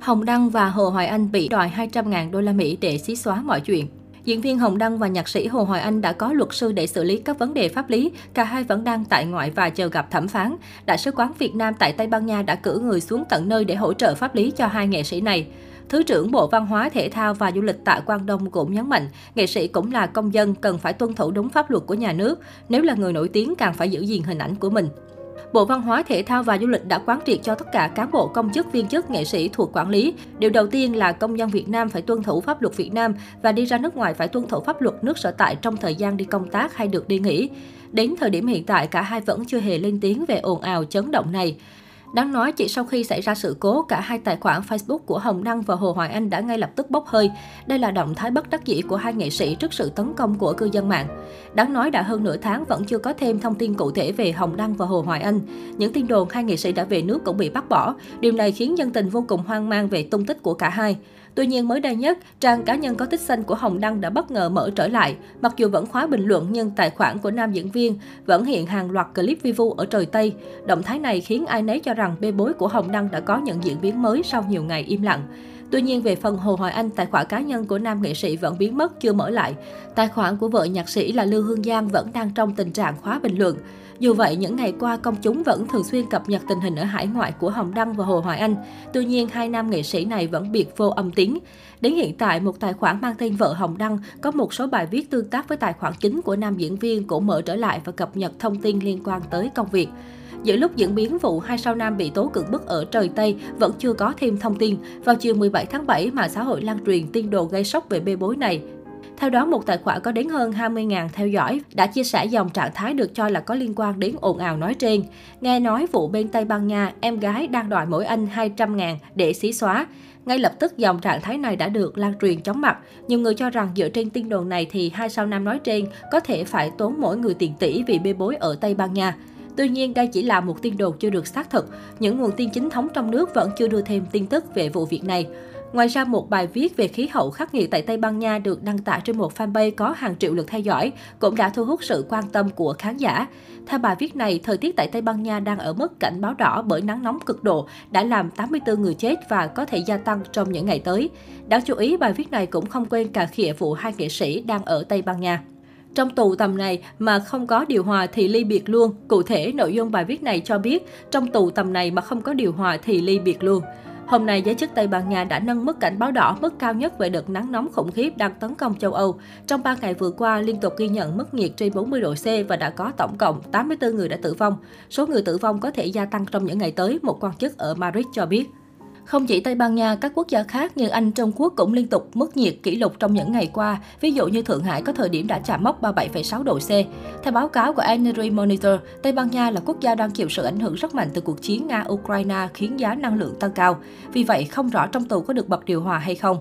Hồng Đăng và Hồ Hoài Anh bị đòi 200.000 đô la Mỹ để xí xóa mọi chuyện. Diễn viên Hồng Đăng và nhạc sĩ Hồ Hoài Anh đã có luật sư để xử lý các vấn đề pháp lý. Cả hai vẫn đang tại ngoại và chờ gặp thẩm phán. Đại sứ quán Việt Nam tại Tây Ban Nha đã cử người xuống tận nơi để hỗ trợ pháp lý cho hai nghệ sĩ này. Thứ trưởng Bộ Văn hóa, Thể thao và Du lịch Tạ Quang Đông cũng nhấn mạnh, nghệ sĩ cũng là công dân cần phải tuân thủ đúng pháp luật của nhà nước. Nếu là người nổi tiếng càng phải giữ gìn hình ảnh của mình. Bộ Văn hóa, Thể thao và Du lịch đã quán triệt cho tất cả cán bộ công chức viên chức nghệ sĩ thuộc quản lý. Điều đầu tiên là công dân Việt Nam phải tuân thủ pháp luật Việt Nam và đi ra nước ngoài phải tuân thủ pháp luật nước sở tại trong thời gian đi công tác hay được đi nghỉ. Đến thời điểm hiện tại, cả hai vẫn chưa hề lên tiếng về ồn ào chấn động này. Đáng nói, chỉ sau khi xảy ra sự cố, cả hai tài khoản Facebook của Hồng Đăng và Hồ Hoài Anh đã ngay lập tức bốc hơi. Đây là động thái bất đắc dĩ của hai nghệ sĩ trước sự tấn công của cư dân mạng. Đáng nói đã hơn nửa tháng vẫn chưa có thêm thông tin cụ thể về Hồng Đăng và Hồ Hoài Anh. Những tin đồn hai nghệ sĩ đã về nước cũng bị bác bỏ. Điều này khiến dân tình vô cùng hoang mang về tung tích của cả hai. Tuy nhiên mới đây nhất, trang cá nhân có tích xanh của Hồng Đăng đã bất ngờ mở trở lại. Mặc dù vẫn khóa bình luận nhưng tài khoản của nam diễn viên vẫn hiện hàng loạt clip vi vu ở trời Tây. Động thái này khiến ai nấy cho rằng bê bối của Hồng Đăng đã có những diễn biến mới sau nhiều ngày im lặng. Tuy nhiên, về phần Hồ Hoài Anh, tài khoản cá nhân của nam nghệ sĩ vẫn biến mất, chưa mở lại. Tài khoản của vợ nhạc sĩ là Lưu Hương Giang vẫn đang trong tình trạng khóa bình luận. Dù vậy, những ngày qua, công chúng vẫn thường xuyên cập nhật tình hình ở hải ngoại của Hồng Đăng và Hồ Hoài Anh. Tuy nhiên, hai nam nghệ sĩ này vẫn biệt vô âm tiếng. Đến hiện tại, một tài khoản mang tên vợ Hồng Đăng có một số bài viết tương tác với tài khoản chính của nam diễn viên cũng mở trở lại và cập nhật thông tin liên quan tới công việc. Giữa lúc diễn biến vụ hai sao nam bị tố cưỡng bức ở trời Tây vẫn chưa có thêm thông tin, vào chiều 17 tháng 7 mà xã hội lan truyền tin đồn gây sốc về bê bối này. Theo đó, một tài khoản có đến hơn 20.000 theo dõi đã chia sẻ dòng trạng thái được cho là có liên quan đến ồn ào nói trên. Nghe nói vụ bên Tây Ban Nha, em gái đang đòi mỗi anh 200.000 để xí xóa. Ngay lập tức dòng trạng thái này đã được lan truyền chóng mặt. Nhiều người cho rằng dựa trên tin đồn này thì hai sao nam nói trên có thể phải tốn mỗi người tiền tỷ vì bê bối ở Tây Ban Nha. Tuy nhiên, đây chỉ là một tin đồn chưa được xác thực. Những nguồn tin chính thống trong nước vẫn chưa đưa thêm tin tức về vụ việc này. Ngoài ra, một bài viết về khí hậu khắc nghiệt tại Tây Ban Nha được đăng tải trên một fanpage có hàng triệu lượt theo dõi, cũng đã thu hút sự quan tâm của khán giả. Theo bài viết này, thời tiết tại Tây Ban Nha đang ở mức cảnh báo đỏ bởi nắng nóng cực độ, đã làm 84 người chết và có thể gia tăng trong những ngày tới. Đáng chú ý, bài viết này cũng không quên cà khịa vụ hai nghệ sĩ đang ở Tây Ban Nha. Trong tù tầm này mà không có điều hòa thì ly biệt luôn. Cụ thể, nội dung bài viết này cho biết, trong tù tầm này mà không có điều hòa thì ly biệt luôn. Hôm nay, giới chức Tây Ban Nha đã nâng mức cảnh báo đỏ mức cao nhất về đợt nắng nóng khủng khiếp đang tấn công châu Âu. Trong 3 ngày vừa qua, liên tục ghi nhận mức nhiệt trên 40 độ C và đã có tổng cộng 84 người đã tử vong. Số người tử vong có thể gia tăng trong những ngày tới, một quan chức ở Madrid cho biết. Không chỉ Tây Ban Nha, các quốc gia khác như Anh, Trung Quốc cũng liên tục mức nhiệt kỷ lục trong những ngày qua. Ví dụ như Thượng Hải có thời điểm đã chạm mốc 37,6 độ C. Theo báo cáo của Energy Monitor, Tây Ban Nha là quốc gia đang chịu sự ảnh hưởng rất mạnh từ cuộc chiến Nga-Ukraine khiến giá năng lượng tăng cao. Vì vậy, không rõ trong tù có được bật điều hòa hay không.